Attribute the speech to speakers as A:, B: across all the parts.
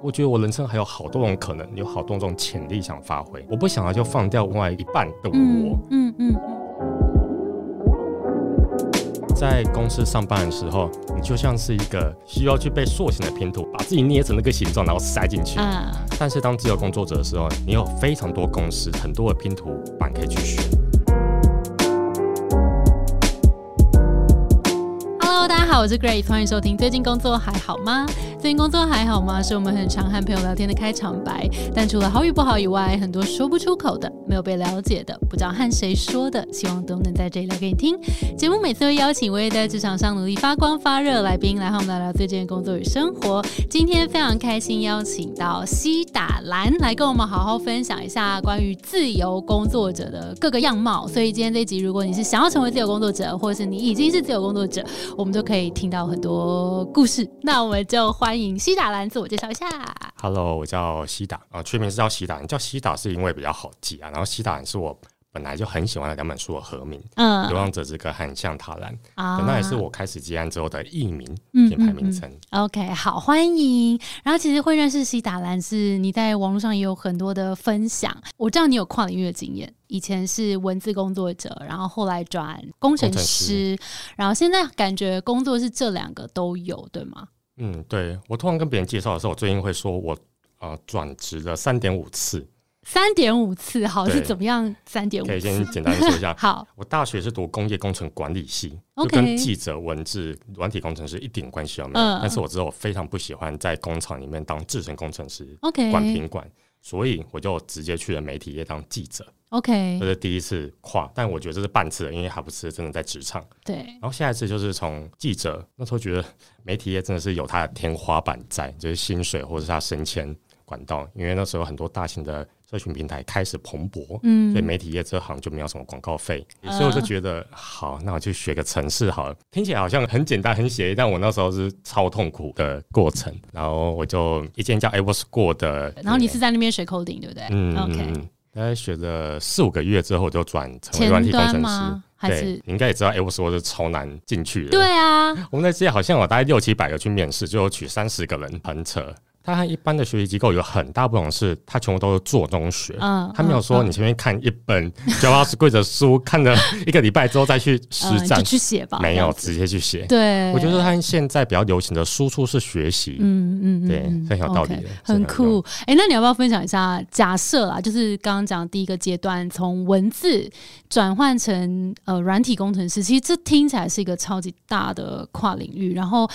A: 我觉得我人生还有好多种可能，有好多种潜力想发挥，我不想要就放掉另外一半的我。嗯嗯嗯。在公司上班的时候，你就像是一个需要去被塑形的拼图，把自己捏成那个形状，然后塞进去。嗯。但是当自由工作者的时候，你有非常多公司，很多的拼图板可以去选。
B: Hello，大家好，我是 Grace，欢迎收听。最近工作还好吗？最近工作还好吗？是我们很常和朋友聊天的开场白。但除了好与不好以外，很多说不出口的，没有被了解的，不知道和谁说的，希望都能在这里聊给你听。节目每次会邀请我也在职场上努力发光发热来宾来和我们聊聊最近的工作与生活。今天非常开心邀请到西打兰来跟我们好好分享一下关于自由工作者的各个样貌。所以今天这集，如果你是想要成为自由工作者，或是你已经是自由工作者，我们都可以听到很多故事。那我们就欢。欢迎西打兰自我介绍一下。
A: Hello，我叫西打啊，全名是叫西打。你叫西打是因为比较好记啊。然后西打蓝是我本来就很喜欢的两本书的合名，嗯，《流浪者之歌》和《向塔兰》啊，那也是我开始接案之后的艺名品牌名称。
B: OK，好，欢迎。然后其实会认识西打兰是你在网络上也有很多的分享。我知道你有跨领域的经验，以前是文字工作者，然后后来转工程师，然后现在感觉工作是这两个都有，对吗？
A: 嗯，对我通常跟别人介绍的时候，我最近会说我呃转职了三点五次，
B: 三点五次，好是怎么样？三点五，
A: 可以先简单说一下。
B: 好，
A: 我大学是读工业工程管理系，就跟记者、文字、软体工程师一点关系都没有。但是我知道我非常不喜欢在工厂里面当制程工程师
B: ，OK，
A: 管品管，所以我就直接去了媒体业当记者。
B: OK，
A: 这是第一次跨，但我觉得这是半次，因为还不是真的在职场。
B: 对，
A: 然后下一次就是从记者那时候觉得媒体业真的是有它的天花板在，就是薪水或者是它升迁管道，因为那时候很多大型的社群平台开始蓬勃，嗯，所以媒体业这行就没有什么广告费，所以我就觉得好，那我就学个城市好了，听起来好像很简单很写意，但我那时候是超痛苦的过程，然后我就一间叫 Able School 的，
B: 然后你是在那边学 coding 对不对？嗯，OK。
A: 大概学了四五个月之后，就转成为软体工程师。对，你应该也知道，哎，我说是超难进去的。
B: 对啊，
A: 我们那届好像有大概六七百个去面试，就有取三十个人，很扯。它和一般的学习机构有很大不同，是它全部都是做中学。嗯，他没有说你前面看一本 JavaScript 的书，看了 一个礼拜之后再去实战
B: 去写吧。
A: 没有，直接去写。
B: 对，
A: 我觉得它现在比较流行的输出是学习。嗯嗯，对，很有道理的，
B: 很酷。哎，那你要不要分享一下？假设啊，就是刚刚讲第一个阶段，从文字转换成呃软体工程师，其实这听起来是一个超级大的跨领域，然后。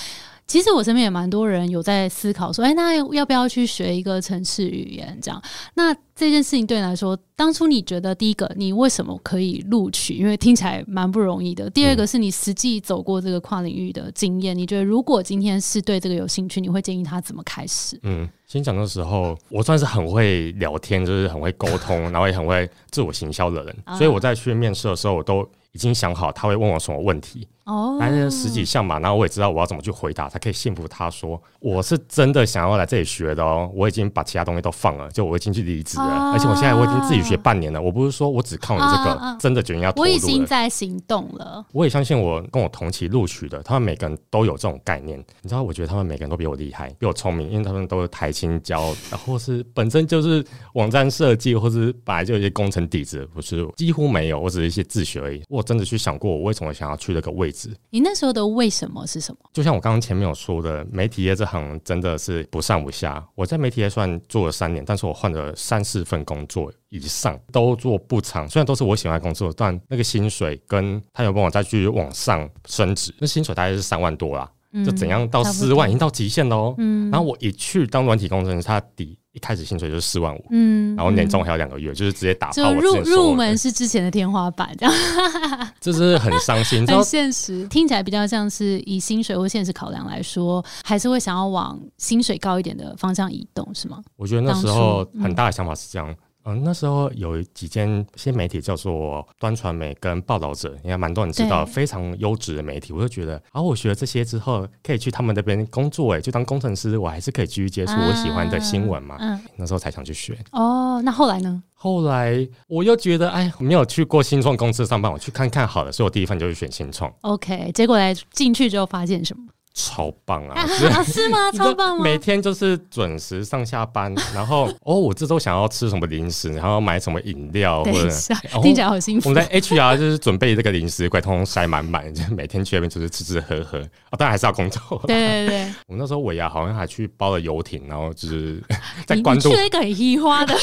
B: 其实我身边也蛮多人有在思考说，哎，那要不要去学一个城市语言？这样，那这件事情对你来说，当初你觉得第一个，你为什么可以录取？因为听起来蛮不容易的。第二个是你实际走过这个跨领域的经验，你觉得如果今天是对这个有兴趣，你会建议他怎么开始？
A: 嗯，先讲的时候，我算是很会聊天，就是很会沟通，然后也很会自我行销的人，所以我在去面试的时候，我都已经想好他会问我什么问题。哦，来了十几项嘛，然后我也知道我要怎么去回答，才可以信服他说我是真的想要来这里学的哦。我已经把其他东西都放了，就我已经去离职了，而且我现在我已经自己学半年了。我不是说我只靠你这个，真的决定要投入
B: 我已经在行动了。
A: 我也相信我跟我同期录取的，他们每个人都有这种概念。你知道，我觉得他们每个人都比我厉害，比我聪明，因为他们都是台青教，然后是本身就是网站设计，或是本来就有一些工程底子，不是几乎没有，我只是一些自学而已。我真的去想过，我为什么想要去那个位置？
B: 你那时候。的为什么是什么？
A: 就像我刚刚前面有说的，媒体业这行真的是不上不下。我在媒体业算做了三年，但是我换了三四份工作以上，都做不长。虽然都是我喜欢的工作，但那个薪水跟他有帮我再去往上升职，那薪水大概是三万多啦。就怎样到四万，已经到极限喽。嗯，然后我一去当软体工程师，他底。一开始薪水就是四万五，嗯，然后年终还有两个月，就是直接打
B: 爆。入入门是之前的天花板，这样，
A: 这是很伤心，
B: 很现实。听起来比较像是以薪水或现实考量来说，还是会想要往薪水高一点的方向移动，是吗？
A: 我觉得那时候很大的想法是这样。嗯，那时候有几间新媒体叫做端传媒跟报道者，应该蛮多人知道，非常优质的媒体。我就觉得，啊，我学了这些之后，可以去他们那边工作，哎，就当工程师，我还是可以继续接触我喜欢的新闻嘛。嗯，那时候才想去学。
B: 哦，那后来呢？
A: 后来我又觉得，哎，没有去过新创公司上班，我去看看好了，所以我第一份就是选新创。
B: OK，结果来进去之后发现什么？
A: 超棒啊！
B: 啊是吗？超棒吗？
A: 每天就是准时上下班，然后 哦，我这周想要吃什么零食，然后买什么饮料，或者
B: 听起来好幸福。
A: 我们在 HR 就是准备这个零食柜，通通塞满满，就每天去那边就是吃吃喝喝。哦，当然还是要工作。
B: 对对对，
A: 我们那时候尾牙好像还去包了游艇，然后就是在关注
B: 一个很稀花的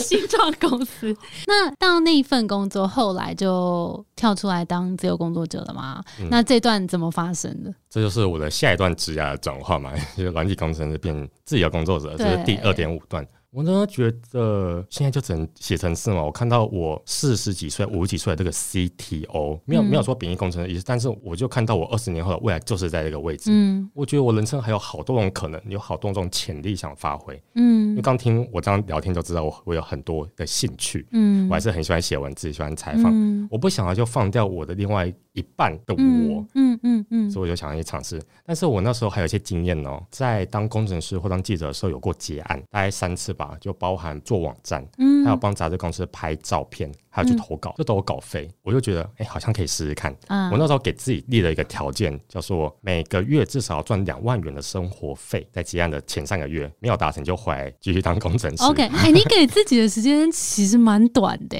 B: 新创公司。那到那一份工作，后来就跳出来当自由工作者了吗？那这段怎么发生的？
A: 这就是我的下一段职涯的转换嘛，就是软体工程师变自由工作者，这是第二点五段。我呢觉得现在就只能写程式嘛。我看到我四十几岁、五十几岁的这个 CTO，没有没有说贬义工程的意思，但是我就看到我二十年后的未来就是在这个位置。嗯，我觉得我人生还有好多种可能，有好多种潜力想发挥。嗯，因为刚听我这样聊天就知道我我有很多的兴趣。嗯，我还是很喜欢写文字，喜欢采访。我不想要就放掉我的另外一半的我。嗯嗯嗯，所以我就想要去尝试。但是我那时候还有一些经验哦，在当工程师或当记者的时候有过结案，大概三次。吧，就包含做网站，嗯，还有帮杂志公司拍照片，还有去投稿，就都有稿费。我就觉得，哎，好像可以试试看。嗯我那时候给自己立了一个条件，叫做每个月至少要赚两万元的生活费。在结案的前三个月没有达成，就回来继续当工程师。
B: OK，哎，你给自己的时间其实蛮短的，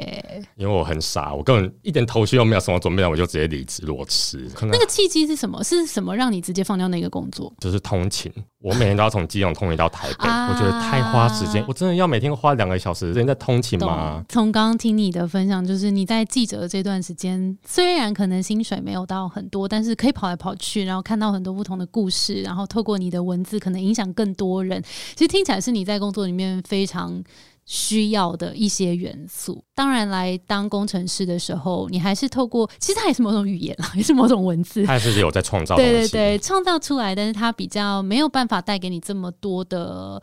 A: 因为我很傻，我根本一点头绪都没有，什么准备，我就直接离职裸辞。
B: 那个契机是什么？是什么让你直接放掉那个工作？
A: 就是通勤。我每天都要从基隆通勤到台北，我觉得太花时间。我真的要每天花两个小时时间在通勤吗？
B: 从刚刚听你的分享，就是你在记者这段时间，虽然可能薪水没有到很多，但是可以跑来跑去，然后看到很多不同的故事，然后透过你的文字，可能影响更多人。其实听起来是你在工作里面非常。需要的一些元素，当然来当工程师的时候，你还是透过，其实它也是某种语言啦，也是某种文字，
A: 它也是有在创造，
B: 对对对，创造出来，但是它比较没有办法带给你这么多的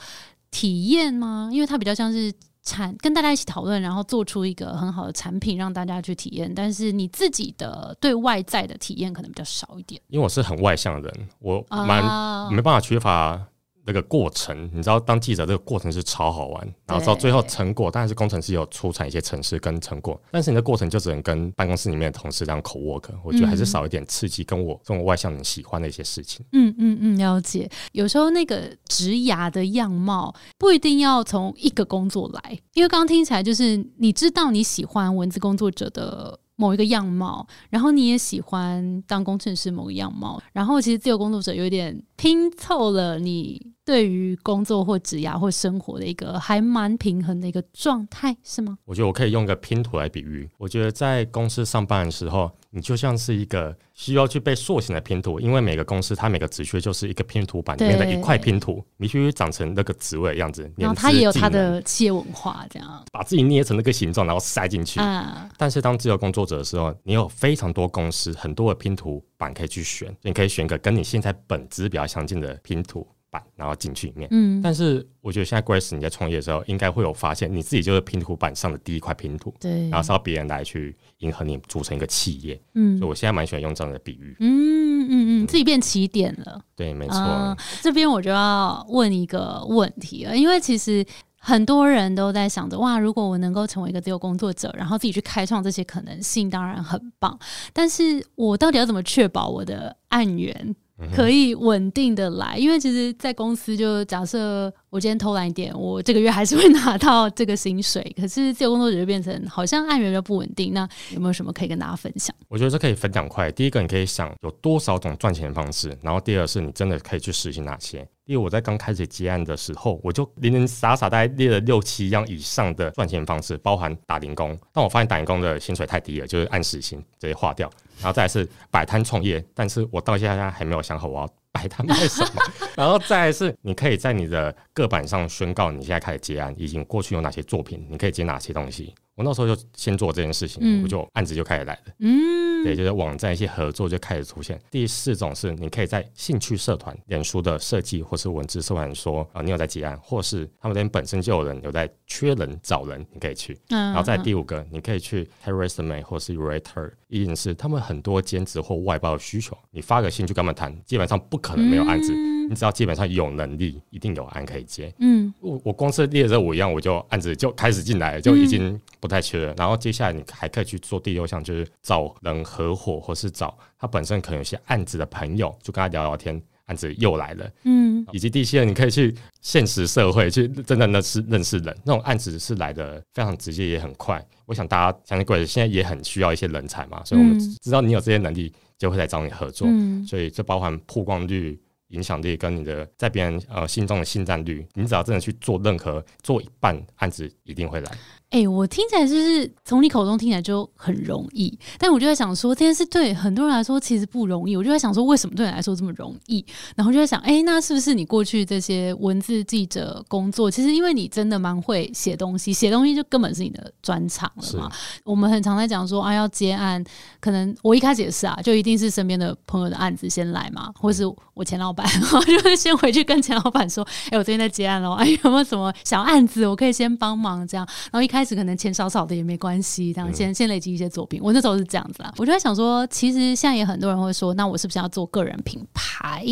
B: 体验吗？因为它比较像是产跟大家一起讨论，然后做出一个很好的产品让大家去体验，但是你自己的对外在的体验可能比较少一点。
A: 因为我是很外向的人，我蛮没办法缺乏。那个过程，你知道，当记者这个过程是超好玩，然后到最后成果，当然是工程师有出产一些城市跟成果，但是你的过程就只能跟办公室里面的同事这样口 work，我觉得还是少一点刺激，跟我这种外向人喜欢的一些事情。
B: 嗯嗯嗯，了解。有时候那个职涯的样貌不一定要从一个工作来，因为刚刚听起来就是你知道你喜欢文字工作者的。某一个样貌，然后你也喜欢当工程师某个样貌，然后其实自由工作者有点拼凑了你对于工作或职涯或生活的一个还蛮平衡的一个状态，是吗？
A: 我觉得我可以用一个拼图来比喻。我觉得在公司上班的时候。你就像是一个需要去被塑形的拼图，因为每个公司它每个职缺就是一个拼图板里面的一块拼图，你必须长成那个职位的样子。
B: 然后它也有它的企业文化，这样
A: 把自己捏成那个形状，然后塞进去。啊！但是当自由工作者的时候，你有非常多公司，很多的拼图板可以去选，你可以选个跟你现在本职比较相近的拼图板。然后进去里面，嗯，但是我觉得现在 Grace 你在创业的时候，应该会有发现，你自己就是拼图板上的第一块拼图，
B: 对，
A: 然后是要别人来去迎合你，组成一个企业，嗯，所以我现在蛮喜欢用这样的比喻，嗯
B: 嗯嗯，自己变起点了，
A: 对，没错。
B: 这边我就要问一个问题了，因为其实很多人都在想着，哇，如果我能够成为一个自由工作者，然后自己去开创这些可能性，当然很棒，但是我到底要怎么确保我的案源？可以稳定的来，因为其实，在公司就假设我今天偷懒一点，我这个月还是会拿到这个薪水。可是自由工作者就变成好像按源就不稳定。那有没有什么可以跟大家分享？
A: 我觉得这可以分两块。第一个，你可以想有多少种赚钱的方式；然后第二是你真的可以去实行哪些。因为我在刚开始接案的时候，我就零零散散大概列了六七样以上的赚钱方式，包含打零工。但我发现打零工的薪水太低了，就是按时薪直接划掉。然后再是摆摊创业，但是我到现在还没有想好我要摆摊卖什么。然后再是，你可以在你的个板上宣告你现在开始接案，已经过去有哪些作品，你可以接哪些东西。我那时候就先做这件事情，我就案子就开始来了。嗯，对，就是网站一些合作就开始出现。第四种是，你可以在兴趣社团、脸书的设计或是文字社团说啊，你有在结案，或是他们那边本身就有人有在缺人找人，你可以去。然后在第五个，你可以去 Resume 或是 Writer，一定是他们很多兼职或外包的需求，你发个信去跟他们谈，基本上不可能没有案子。你只要基本上有能力，一定有案可以接。嗯，我我光是列这五样，我就案子就开始进来，就已经不太缺了。然后接下来你还可以去做第六项，就是找人合伙，或是找他本身可能有些案子的朋友，就跟他聊聊天。案子又来了，
B: 嗯
A: 以及第七个，你可以去现实社会去真的认识认识人，那种案子是来的非常直接也很快。我想大家相信贵人现在也很需要一些人才嘛，所以我们
B: 嗯
A: 知道你有这些能力，就会来找你合作。
B: 嗯
A: 所以这包含曝光率、影响力跟你的在别人呃心中的信任率，你只要真的去做任何做一半案子，一定会来。
B: 哎、我听起来就是从你口中听起来就很容易，但我就在想说，这件事对很多人来说其实不容易。我就在想说，为什么对你来说这么容易？然后就在想，哎、那是不是你过去这些文字记者工作，其实因为你真的蛮会写东西，写东西就根本是你的专长了嘛。我们很常在讲说啊，要接案，可能我一开始也是啊，就一定是身边的朋友的案子先来嘛，或是我前老板，我就会先回去跟前老板说，哎、我最近在接案了，哎，有没有什么小案子我可以先帮忙这样？然后一开始可能钱少少的也没关系，这样先先累积一些作品。我那时候是这样子啦，我就在想说，其实现在也很多人会说，那我是不是要做个人品牌？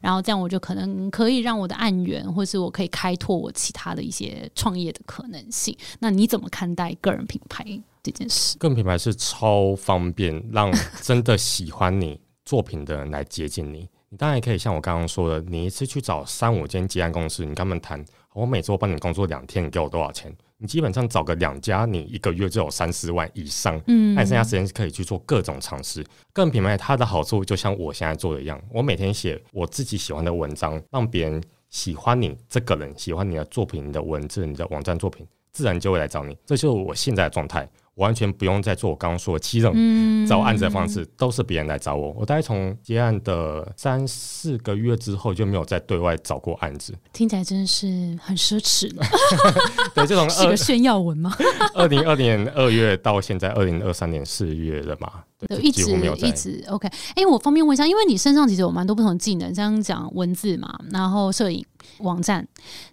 B: 然后这样我就可能可以让我的案源，或是我可以开拓我其他的一些创业的可能性。那你怎么看待个人品牌这件事？
A: 个人品牌是超方便，让真的喜欢你作品的人来接近你。你当然也可以像我刚刚说的，你一次去找三五间接案公司，你跟他们谈，我每周帮你工作两天，你给我多少钱？你基本上找个两家，你一个月就有三四万以上。
B: 嗯
A: 那剩下时间是可以去做各种尝试。个人品牌它的好处就像我现在做的一样，我每天写我自己喜欢的文章，让别人喜欢你这个人，喜欢你的作品、你的文字、你的网站作品，自然就会来找你。这就是我现在的状态，我完全不用再做我刚刚说的七种
B: 嗯
A: 找案子的方式，都是别人来找我。我大概从接案的三四个月之后就没有再对外找过案子。
B: 听起来真的是很奢侈了，
A: 对，就从二
B: 是个炫耀文吗？
A: 二零二年二月到现在二零二三年四月了嘛，
B: 一直一直 OK。哎、我方便问一下，因为你身上其实有蛮多不同的技能，像讲文字嘛，然后摄影、网站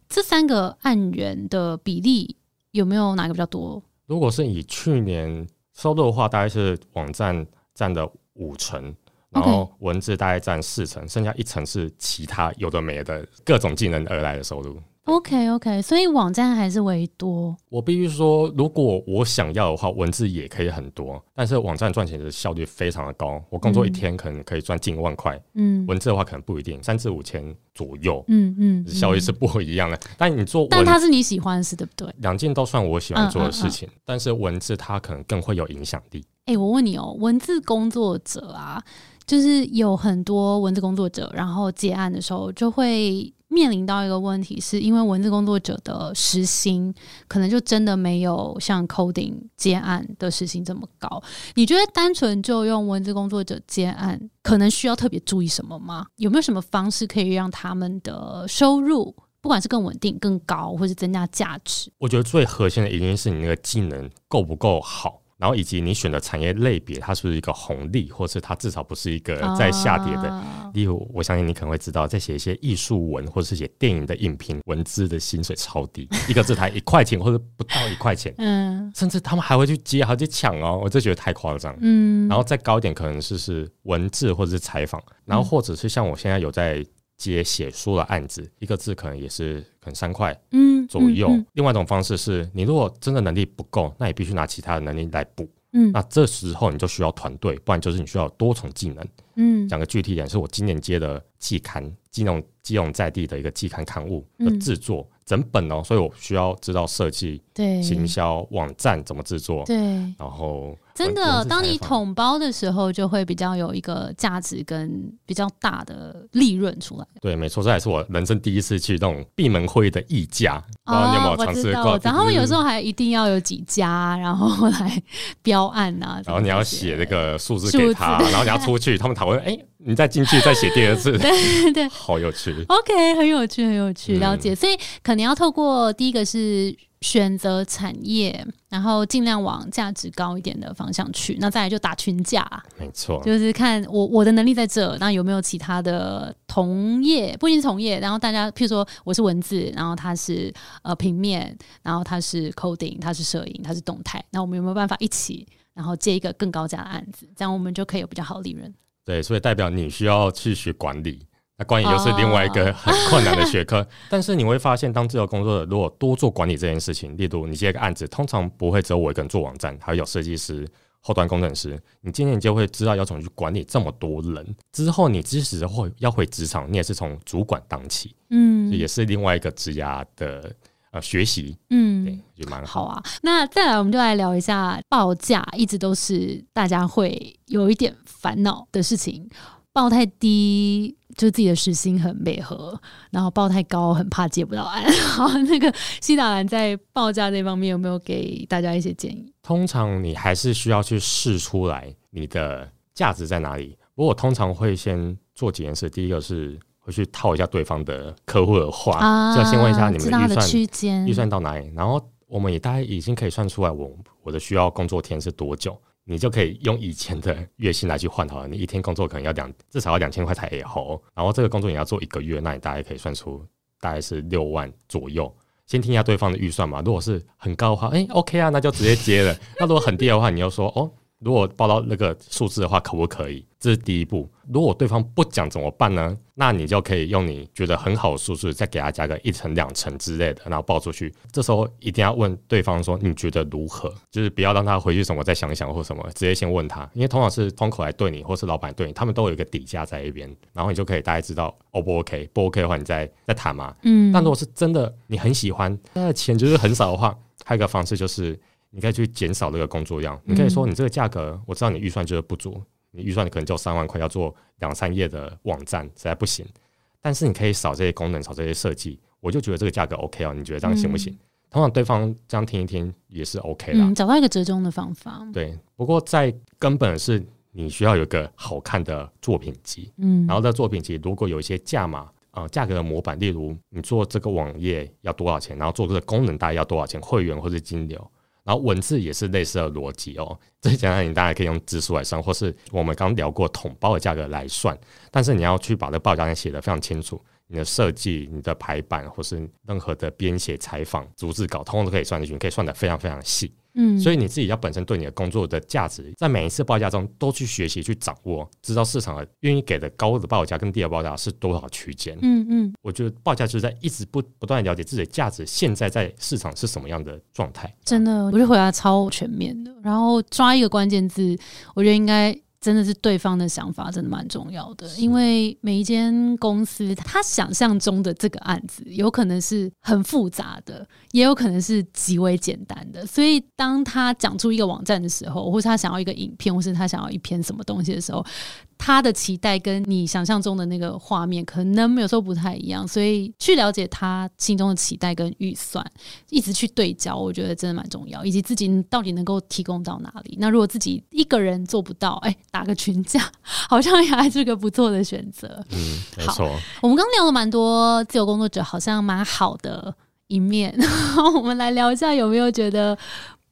B: 这三个案源的比例有没有哪个比较多？
A: 如果是以去年收入的话，大概是网站占的五成，然后文字大概占四成，剩下一成是其他有的没的各种技能而来的收入。
B: OK OK，所以网站还是为多。
A: 我必须说，如果我想要的话，文字也可以很多，但是网站赚钱的效率非常的高。我工作一天可能可以赚近万块，
B: 嗯
A: 文字的话可能不一定，三至五千左右，
B: 嗯嗯，
A: 效率是不一样的。但你做
B: 但它是你喜欢的事，对不对？
A: 两件都算我喜欢做的
B: 嗯
A: 事情，但是文字它可能更会有影响力。
B: 哎、我问你哦，文字工作者啊，就是有很多文字工作者，然后接案的时候就会面临到一个问题，是因为文字工作者的时薪可能就真的没有像 coding 接案的时薪这么高。你觉得单纯就用文字工作者接案，可能需要特别注意什么吗？有没有什么方式可以让他们的收入？不管是更稳定、更高，或是增加价值，
A: 我觉得最核心的一定是你那个技能够不够好，然后以及你选的产业类别，它是不是一个红利，或是它至少不是一个在下跌的。
B: 啊
A: 例如，我相信你可能会知道，在写一些艺术文或是写电影的影评，文字的薪水超低，一个字才一块钱或者不到一块钱，
B: 嗯。
A: 甚至他们还会去接，还会去抢哦，我就觉得太夸张。
B: 嗯，
A: 然后再高一点，可能是是文字或者是采访，然后或者是像我现在有在接写书的案子，一个字可能也是可能三块
B: 嗯
A: 左右。
B: 嗯
A: 另外一种方式是你如果真的能力不够，那你必须拿其他的能力来补。
B: 嗯
A: 那这时候你就需要团队，不然就是你需要多重技能。
B: 嗯
A: 讲个具体点，是我今年接的季刊，金融金融在地的一个季刊刊物的
B: 嗯
A: 制作，整本哦，所以我需要知道设计、
B: 对
A: 行销、网站怎么制作，
B: 对，
A: 然后
B: 真的，当你统包的时候，就会比较有一个价值跟比较大的利润出来。
A: 对，没错，这也是我人生第一次去那种闭门会议的议价，不知道你有没有尝试过？
B: 我知道他们有时
A: 候，
B: 候还一定要有几家，然后来 标案啊。
A: 然后你要写那个数字给他，然后你要出去，他们讨论，哎，你再进去再写第二次，
B: 对对
A: 好有趣。
B: OK，很有趣，很有趣，
A: 嗯
B: 了解。所以可能要透过第一个是选择产业，然后尽量往价值高一点的方向去。那再来就打群架，
A: 没错，
B: 就是看我我的能力在这，那有没有其他的同业，不一定是同业，然后大家譬如说我是文字，然后他是呃平面，然后他是 coding，他是摄影，他是动态，那我们有没有办法一起？然后接一个更高价的案子，这样我们就可以有比较好的利润。
A: 对，所以代表你需要去学管理。那管理又是另外一个很困难的学科，但是你会发现，当自由工作者如果多做管理这件事情，例如你接一个案子，通常不会只有我一个人做网站，还有设计师、后端工程师，你今年就会知道要怎么去管理这么多人。之后你即使会要回职场，你也是从主管当起，
B: 嗯
A: 也是另外一个职涯的呃学习，
B: 嗯
A: 对，就蛮好。
B: 好啊，那再来我们就来聊一下报价，一直都是大家会有一点烦恼的事情。报太低，就自己的时薪很美合；然后报太高，很怕接不到案。好，那个西达兰在报价这方面有没有给大家一些建议？
A: 通常你还是需要去试出来你的价值在哪里。不过我通常会先做几件事，第一个是会去套一下对方的客户的话，就要先问一下你们的预算
B: 区间，
A: 预算到哪里，然后我们也大概已经可以算出来我我的需要工作天是多久，你就可以用以前的月薪来去换好了。你一天工作可能要两至少要两千块才以后，然后这个工作你要做一个月，那你大概可以算出大概是六万左右。先听一下对方的预算嘛，如果是很高的话，哎、o k 啊，那就直接接了。那如果很低的话，你又说哦，如果报到那个数字的话，可不可以？这是第一步。如果对方不讲怎么办呢？那你就可以用你觉得很好的数字，再给他加个一层、两层之类的，然后报出去。这时候一定要问对方说你觉得如何？就是不要让他回去什么再想一想或什么，直接先问他，因为通常是窗口来对你，或是老板对你，他们都有一个底价在一边，然后你就可以大概知道 O 不 OK，不 OK 的话你再再谈嘛。
B: 嗯
A: 但如果是真的你很喜欢，那钱就是很少的话，还有一个方式就是你可以去减少这个工作量。你可以说你这个价格，我知道你预算就是不足，你预算可能就三万块，要做两三页的网站，实在不行。但是你可以少这些功能，少这些设计，我就觉得这个价格 OK 哦。你觉得这样行不行？通常对方这样听一听也是 OK 啦。
B: 嗯，找到一个折中的方法。
A: 对，不过在根本是你需要有一个好看的作品集，
B: 嗯，
A: 然后在作品集如果有一些价码，呃，价格的模板，例如你做这个网页要多少钱，然后做这个功能大概要多少钱，会员或是金流，然后文字也是类似的逻辑哦。最简单，你当然可以用字数来算，或是我们刚聊过桶包的价格来算，但是你要去把这报价单写得非常清楚。你的设计、你的排版，或是任何的编写、采访、逐字稿，通通都可以算进去，你可以算得非常非常细。
B: 嗯，
A: 所以你自己要本身对你的工作的价值，在每一次报价中都去学习、去掌握，知道市场愿意给的高的报价跟低的报价是多少区间。
B: 嗯嗯，
A: 我觉得报价就是在一直不不断了解自己的价值，现在在市场是什么样的状态。
B: 真的，我觉得回答超全面的。然后抓一个关键字，我觉得应该真的是对方的想法，真的蛮重要的。因为每一间公司，他想象中的这个案子，有可能是很复杂的，也有可能是极为简单的。所以，当他讲出一个网站的时候，或是他想要一个影片，或是他想要一篇什么东西的时候，他的期待跟你想象中的那个画面可能有时候不太一样，所以去了解他心中的期待跟预算，一直去对焦，我觉得真的蛮重要，以及自己到底能够提供到哪里。那如果自己一个人做不到，哎、打个群架，好像也还是个不错的选择。
A: 嗯，没错。
B: 我们刚聊了蛮多自由工作者好像蛮好的一面，然后我们来聊一下有没有觉得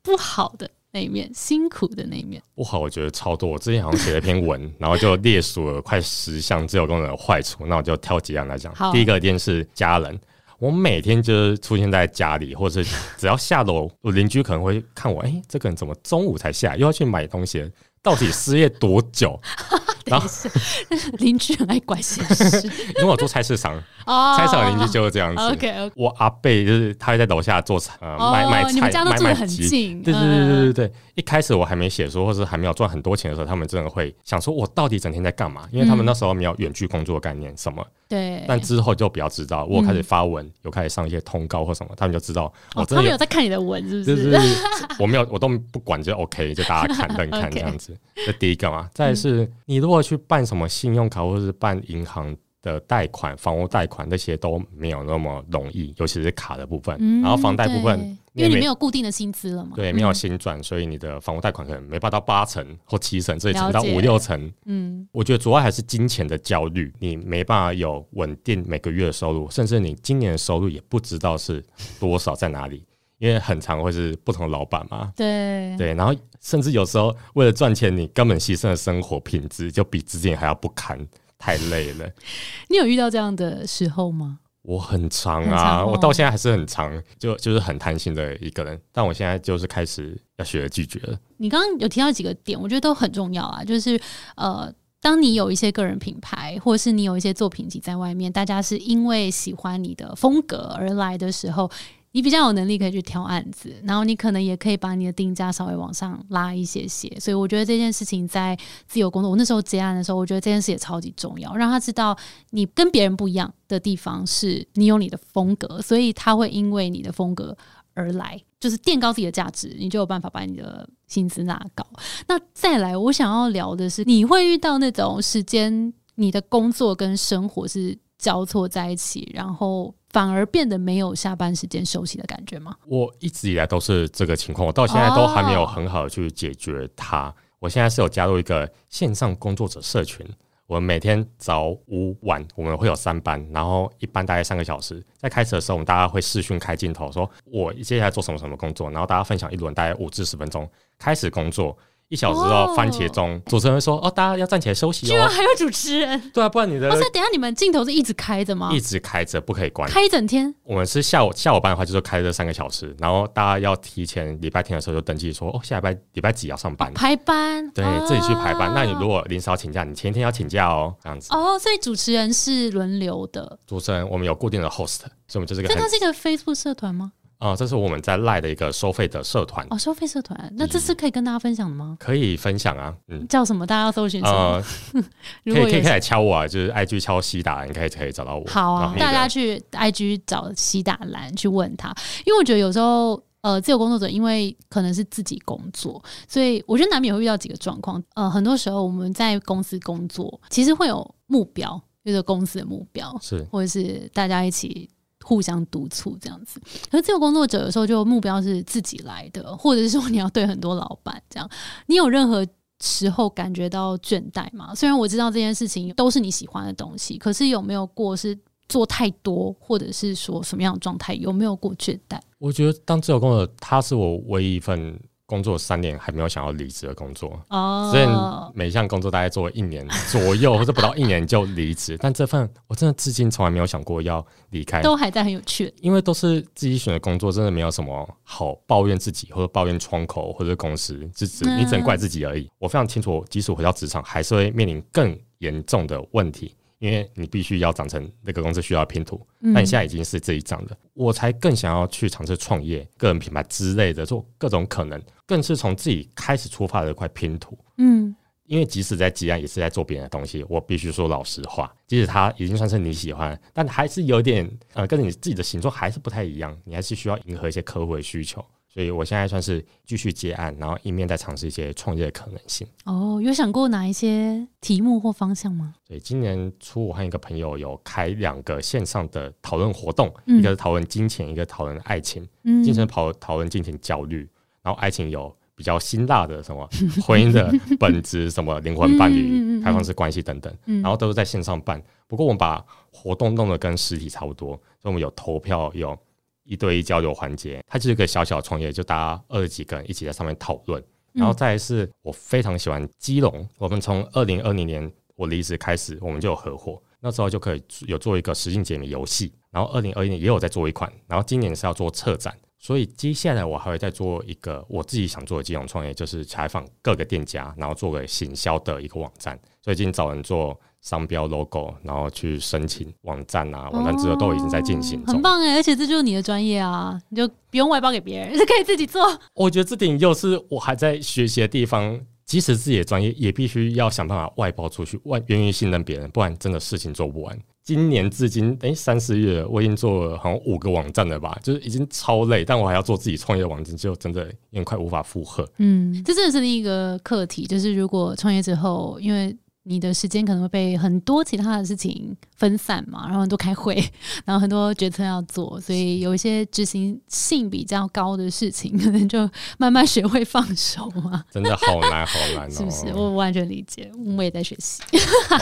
B: 不好的那一面，辛苦的那一面。
A: 不好，我觉得超多。我之前好像写了一篇文，然后就列数了快十项自由工作者的坏处，那我就挑几样来讲
B: 好。
A: 第一个一定是家人。我每天就是出现在家里，或者是只要下楼，我邻居可能会看我，哎、这个人怎么中午才下，又要去买东西了，到底失业多久？然后
B: 邻居很爱管闲事
A: 因为我做菜市场，
B: 哦
A: 菜市场邻居就是这样子。
B: OK
A: 我阿贝就是他会在楼下做菜，呃，
B: 哦
A: 卖卖菜，
B: 你们家都住得很近
A: 对对对对
B: 嗯
A: 对对。一开始我还没写书，或是还没有赚很多钱的时候，他们真的会想说，我到底整天在干嘛？因为他们那时候没有远距工作的概念什么。
B: 对，
A: 但之后就比较知道，我开始发文，有开始上一些通告或什么，他们就知道我
B: 哦，
A: 真的有。
B: 在看你的文，是不？
A: 就是是我没有，我都不管，就 OK，就大家看认看这样子。这第一个嘛，再是你如果去办什么信用卡或者是办银行的贷款、房屋贷款，那些都没有那么容易，尤其是卡的部分。
B: 嗯
A: 然后房贷部分，因为
B: 你没有固定的薪资了嘛，
A: 对没有
B: 嗯。
A: 新转，所以你的房屋贷款可能没办法到八成或七成，这里乘到五六成。
B: 嗯。
A: 我觉得主要还是金钱的焦虑，你没办法有稳定每个月的收入，甚至你今年的收入也不知道是多少在哪里，因为很常会是不同的老板嘛。
B: 对
A: 对，然后甚至有时候为了赚钱，你根本牺牲了生活品质，就比之前还要不堪，太累了。
B: 你有遇到这样的时候吗？
A: 我很长啊，我到现在还是很长，就就是很贪心的一个人。但我现在就是开始要学着拒绝了。
B: 你刚刚有提到几个点，我觉得都很重要啊，就是呃。当你有一些个人品牌，或是你有一些作品集在外面，大家是因为喜欢你的风格而来的时候，你比较有能力可以去挑案子，然后你可能也可以把你的定价稍微往上拉一些些。所以我觉得这件事情在自由工作，我那时候接案的时候，我觉得这件事也超级重要，让他知道你跟别人不一样的地方是你有你的风格，所以他会因为你的风格而来，就是垫高自己的价值，你就有办法把你的薪资拉高。那再来，我想要聊的是，你会遇到那种时间，你的工作跟生活是交错在一起，然后反而变得没有下班时间休息的感觉吗？
A: 我一直以来都是这个情况，我到现在都还没有很好的去解决它。我现在是有加入一个线上工作者社群，我们每天早午晚我们会有三班，然后一班大概三个小时。在开始的时候，我们大家会视讯开镜头，说我接下来做什么什么工作，然后大家分享一轮，大概五至十分钟，开始工作。一小时哦，番茄钟，主持人说：“哦，大家要站起来休息哦。”
B: 居然还有主持人？
A: 对啊，不然你的
B: 不是？等下你们镜头是一直开着吗？
A: 一直开着，不可以关，
B: 开一整天。
A: 我们是下午下午班的话，就是开这三个小时，然后大家要提前礼拜天的时候就登记说：“哦，下礼拜礼拜几要上班？”
B: 排班，
A: 对自己去排班。那你如果临时要请假，你前一天要请假哦，这样子。
B: 哦，所以主持人是轮流的。
A: 主持人我们有固定的 host，所以我们就是个。
B: 这它是一个 Facebook 社团吗？
A: 哦，这是我们在赖的一个收费的社团
B: 哦，收费社团，那这是可以跟大家分享的吗？
A: 可以分享啊，
B: 嗯，叫什么？大家要搜寻什么？
A: 可以可以可以来敲我啊，就是 IG 敲西达，你可以可以找到我。
B: 好啊，大家去 IG 找西达兰去问他，因为我觉得有时候呃，自由工作者因为可能是自己工作，所以我觉得难免会遇到几个状况。呃，很多时候我们在公司工作，其实会有目标，就是公司的目标，
A: 是
B: 或者是大家一起。互相督促这样子，可是自由工作者的时候就目标是自己来的，或者是说你要对很多老板这样，你有任何时候感觉到倦怠吗？虽然我知道这件事情都是你喜欢的东西，可是有没有过是做太多，或者是说什么样的状态？有没有过倦怠？
A: 我觉得当自由工作者，他是我唯一一份。工作三年还没有想要离职的工作，哦，所以每项工作大概做一年左右或者不到一年就离职。但这份我真的至今从来没有想过要离开，
B: 都还在很有趣。
A: 因为都是自己选的工作，真的没有什么好抱怨自己或者抱怨窗口或者公司，只只你只能怪自己而已。我非常清楚，即使回到职场，还是会面临更严重的问题。因为你必须要长成那个公司需要拼图，那你现在已经是自己长了，我才更想要去尝试创业、个人品牌之类的，做各种可能，更是从自己开始出发的一块拼图。嗯，因为即使在吉安也是在做别人的东西，我必须说老实话，即使它已经算是你喜欢，但还是有点呃，跟你自己的形状还是不太一样，你还是需要迎合一些客户的需求。所以我现在算是继续接案，然后一面在尝试一些创业的可能性。
B: 哦，有想过哪一些题目或方向吗？
A: 对，今年初我和一个朋友有开两个线上的讨论活动，一个是讨论金钱，一个讨论爱情。嗯，金钱讨讨论金钱焦虑，然后爱情有比较辛辣的什么婚姻的 本质，什么灵魂伴侣、开放式关系等等。然后都是在线上办，不过我们把活动弄得跟实体差不多，所以我们有投票有。一对一交流环节，它就是一个小小创业，就大家二十几个人一起在上面讨论。然后再是，我非常喜欢基隆。我们从二零二零年我离职开始，我们就有合伙，那时候就可以有做一个实境解谜游戏。然后二零二一年也有在做一款，然后今年是要做策展。所以接下来我还会再做一个我自己想做的金融创业，就是采访各个店家，然后做个行销的一个网站。所以今天找人做。商标 logo，然后去申请网站啊，网站之后都已经在进行
B: 很棒哎！而且这就是你的专业啊，你就不用外包给别人，是可以自己做。
A: 我觉得这点又是我还在学习的地方，即使自己的专业，也必须要想办法外包出去，外愿意信任别人，不然真的事情做不完。今年至今，哎，三四月我已经做了好像五个网站了吧，就是已经超累，但我还要做自己创业网站，就真的有点快无法负荷。
B: 嗯，这真的是另一个课题，就是如果创业之后，因为。你的时间可能会被很多其他的事情分散嘛，然后很多开会，然后很多决策要做，所以有一些执行性比较高的事情，可能就慢慢学会放手嘛。
A: 真的好难，好难，
B: 是不是？我完全理解，我也在学习。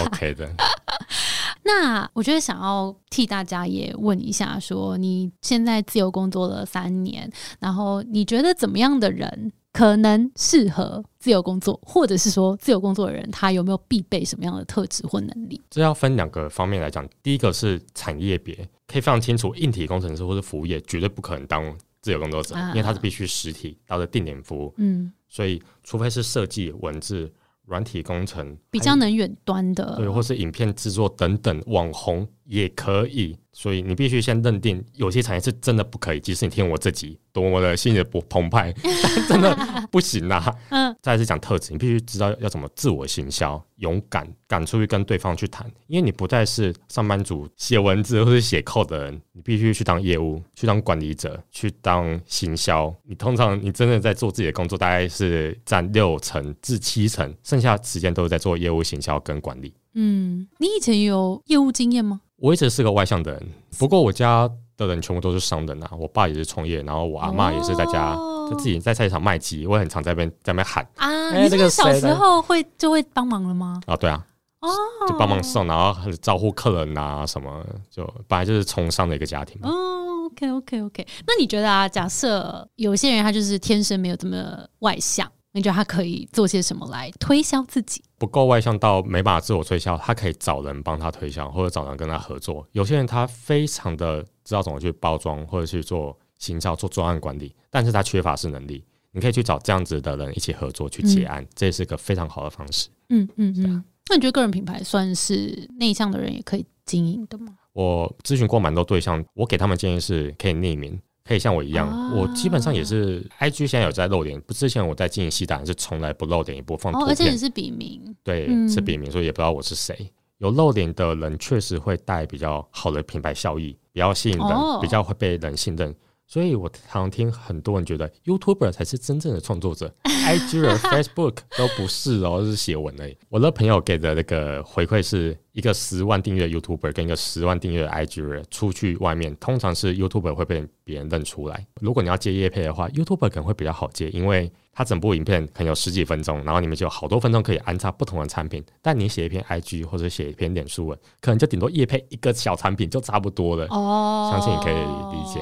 A: OK 的。
B: 那我觉得想要替大家也问一下，说你现在自由工作了三年，然后你觉得怎么样的人？可能适合自由工作，或者是说自由工作的人，他有没有必备什么样的特质或能力？
A: 这要分两个方面来讲。第一个是产业别，可以非常清楚，硬体工程师或者服务业绝对不可能当自由工作者，因为他是必须实体，到的定点服务。嗯，所以除非是设计、文字、软体工程，
B: 比较能远端的，
A: 对，或是影片制作等等网红也可以。所以你必须先认定有些产业是真的不可以。即使你听我这集多么的心里不澎湃，但真的不行啊。嗯，再次讲特质，你必须知道要怎么自我行销，勇敢敢出去跟对方去谈，因为你不再是上班族写文字或者写 code 的人，你必须去当业务，去当管理者，去当行销。你通常你真的在做自己的工作，大概是占六成至七成，剩下时间都是在做业务行销跟管理。
B: 嗯，你以前有业务经验吗？
A: 我一直是个外向的人，不过我家的人全部都是商人啊。我爸也是创业，然后我阿妈也是在家，就自己在菜市场卖鸡。我很常在那边在那边喊
B: 啊。你这个小时候会就会帮忙了吗？
A: 啊，对啊，哦，就帮忙送，然后招呼客人啊什么，就本来就是从商的一个家庭。
B: 哦，OK OK OK。那你觉得啊，假设有些人他就是天生没有这么外向。你觉得他可以做些什么来推销自己？
A: 不够外向到没办法自我推销，他可以找人帮他推销，或者找人跟他合作。有些人他非常的知道怎么去包装，或者去做行销、做专案管理，但是他缺乏是能力。你可以去找这样子的人一起合作去结案，这也是个非常好的方式。
B: 嗯嗯嗯。那你觉得个人品牌算是内向的人也可以经营的吗？
A: 我咨询过蛮多对象，我给他们建议是可以匿名。可以像我一样，我基本上也是 I G 现在有在露脸，不之前我在经营西达是从来不露脸，也不放图片，
B: 而且也是笔名，
A: 对，是笔名，所以也不知道我是谁。有露脸的人确实会带比较好的品牌效益，比较吸引人，比较会被人信任。所以我常听很多人觉得 YouTuber 才是真正的创作者，IG 和 Facebook 都不是哦，是写文而已。我的朋友给的那个回馈是一个十万订阅 YouTuber 跟一个十万订阅 IG 出去外面，通常是 YouTuber 会被别人认出来。如果你要接叶配的话，YouTuber 可能会比较好接，因为他整部影片可能有十几分钟，然后你们就有好多分钟可以安插不同的产品。但你写一篇 IG 或者写一篇脸书文，可能就顶多叶配一个小产品就差不多了。哦，相信你可以理解。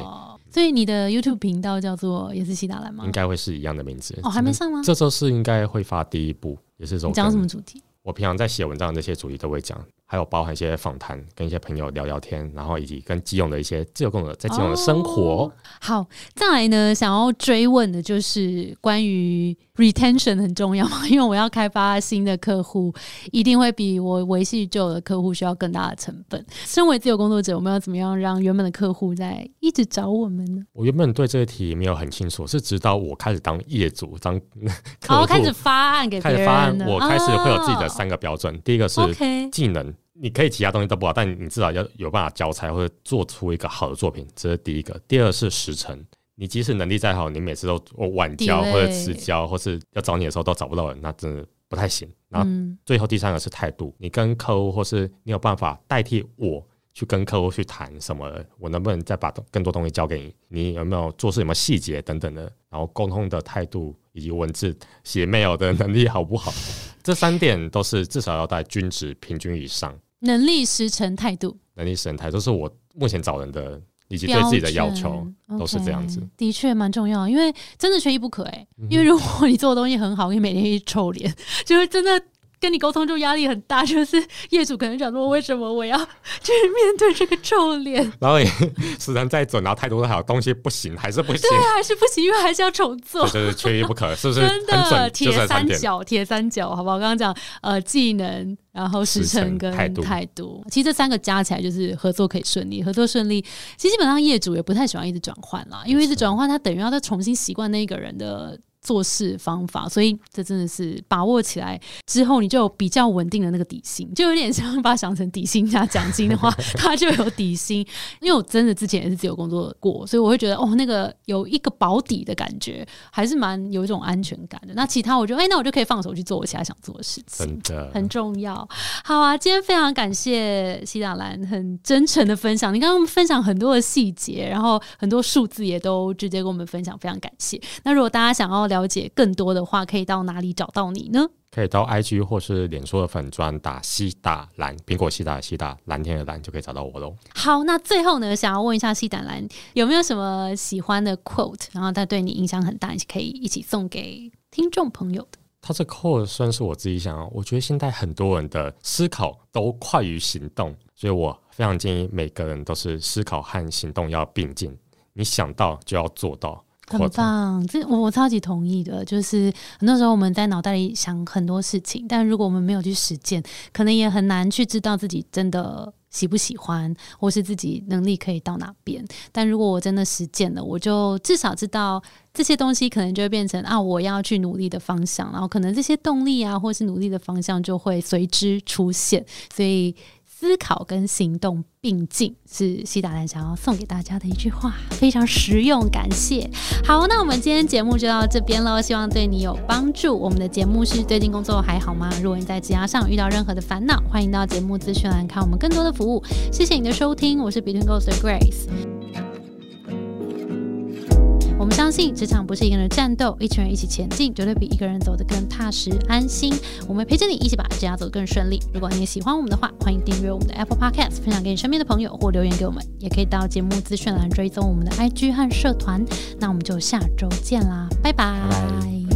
B: 所以你的 YouTube 频道叫做也是西达兰吗？
A: 应该会是一样的名字
B: 哦，还没上吗？
A: 这周是应该会发第一部，也是
B: 你讲什么主题？
A: 我平常在写文章的这些主题都会讲。还有包含一些访谈，跟一些朋友聊聊天，然后以及跟基勇的一些自由工作者在基勇的生活。
B: 好，再来呢，想要追问的就是关于 retention 很重要吗？因为我要开发新的客户，一定会比我维系旧的客户需要更大的成本。身为自由工作者，我们要怎么样让原本的客户在一直找我们呢？
A: 我原本对这个题没有很清楚，是直到我开始当业主，当 客户
B: 开始发案给别人，
A: 我开始会有自己的三个标准。第一个是技能。你可以其他东西都不好，但你至少要有办法交差或者做出一个好的作品，这是第一个。第二是时程，你即使能力再好，你每次都晚交或者迟交，或是要找你的时候都找不到人，那真的不太行。然后最后第三个是态度，你跟客户或是你有办法代替我去跟客户去谈什么，我能不能再把更多东西交给你？你有没有做事有没有细节等等的？然后沟通的态度以及文字写 mail 的能力好不好？这三点都是至少要在均值平均以上。
B: 能力、时程、态度，
A: 能力、时程、态度，都是我目前找人的以及对自己的要求，都是这样子。
B: 的确蛮重要，因为真的缺一不可哎。因为如果你做的东西很好，你每天一臭脸，就是真的。跟你沟通就压力很大，就是业主可能想说，为什么我要 去面对这个臭脸？
A: 然后你时常再准，然后态度再好，东西不行还是不行？
B: 对，啊还是不行，因为还是要重做，
A: 就是缺一不可，是不是？
B: 真的，铁三角，铁三角，好不好？刚刚讲呃，技能，然后时辰跟态度，其实这三个加起来就是合作可以顺利，合作顺利。其实基本上业主也不太喜欢一直转换啦，因为一直转换，他等于要再重新习惯那个人的。做事方法，所以这真的是把握起来之后，你就有比较稳定的那个底薪，就有点像把它想成底薪加奖金的话，它就有底薪。因为我真的之前也是自由工作过，所以我会觉得哦，那个有一个保底的感觉，还是蛮有一种安全感的。那其他我觉得，哎，那我就可以放手去做我其他想做的事情，
A: 真的
B: 很重要。好啊，今天非常感谢西达兰很真诚的分享，你刚刚分享很多的细节，然后很多数字也都直接跟我们分享，非常感谢。那如果大家想要了解更多的话，可以到哪里找到你呢？
A: 可以到 IG 或是脸书的粉砖打西打蓝苹果西打西打蓝天的蓝就可以找到我喽。
B: 好，那最后呢，想要问一下西打蓝有没有什么喜欢的 quote，然后它对你影响很大，可以一起送给听众朋友的。
A: 他这 quote 算是我自己想，我觉得现在很多人的思考都快于行动，所以我非常建议每个人都是思考和行动要并进，你想到就要做到。
B: 很棒，这我我超级同意的。就是很多时候我们在脑袋里想很多事情，但如果我们没有去实践，可能也很难去知道自己真的喜不喜欢，或是自己能力可以到哪边。但如果我真的实践了，我就至少知道这些东西可能就会变成啊，我要去努力的方向，然后可能这些动力啊，或是努力的方向就会随之出现。所以。思考跟行动并进，是西达兰想要送给大家的一句话，非常实用，感谢。好，那我们今天节目就到这边喽，希望对你有帮助。我们的节目是最近工作还好吗？如果你在职涯上遇到任何的烦恼，欢迎到节目资讯栏看我们更多的服务。谢谢你的收听，我是 Between Ghost 的 Grace。我们相信职场不是一个人战斗，一群人一起前进，绝对比一个人走得更踏实安心。我们陪着你一起把职涯走得更顺利。如果你也喜欢我们的话，欢迎订阅我们的 Apple Podcast，分享给你身边的朋友或留言给我们，也可以到节目资讯栏追踪我们的 IG 和社团。那我们就下周见啦，拜拜。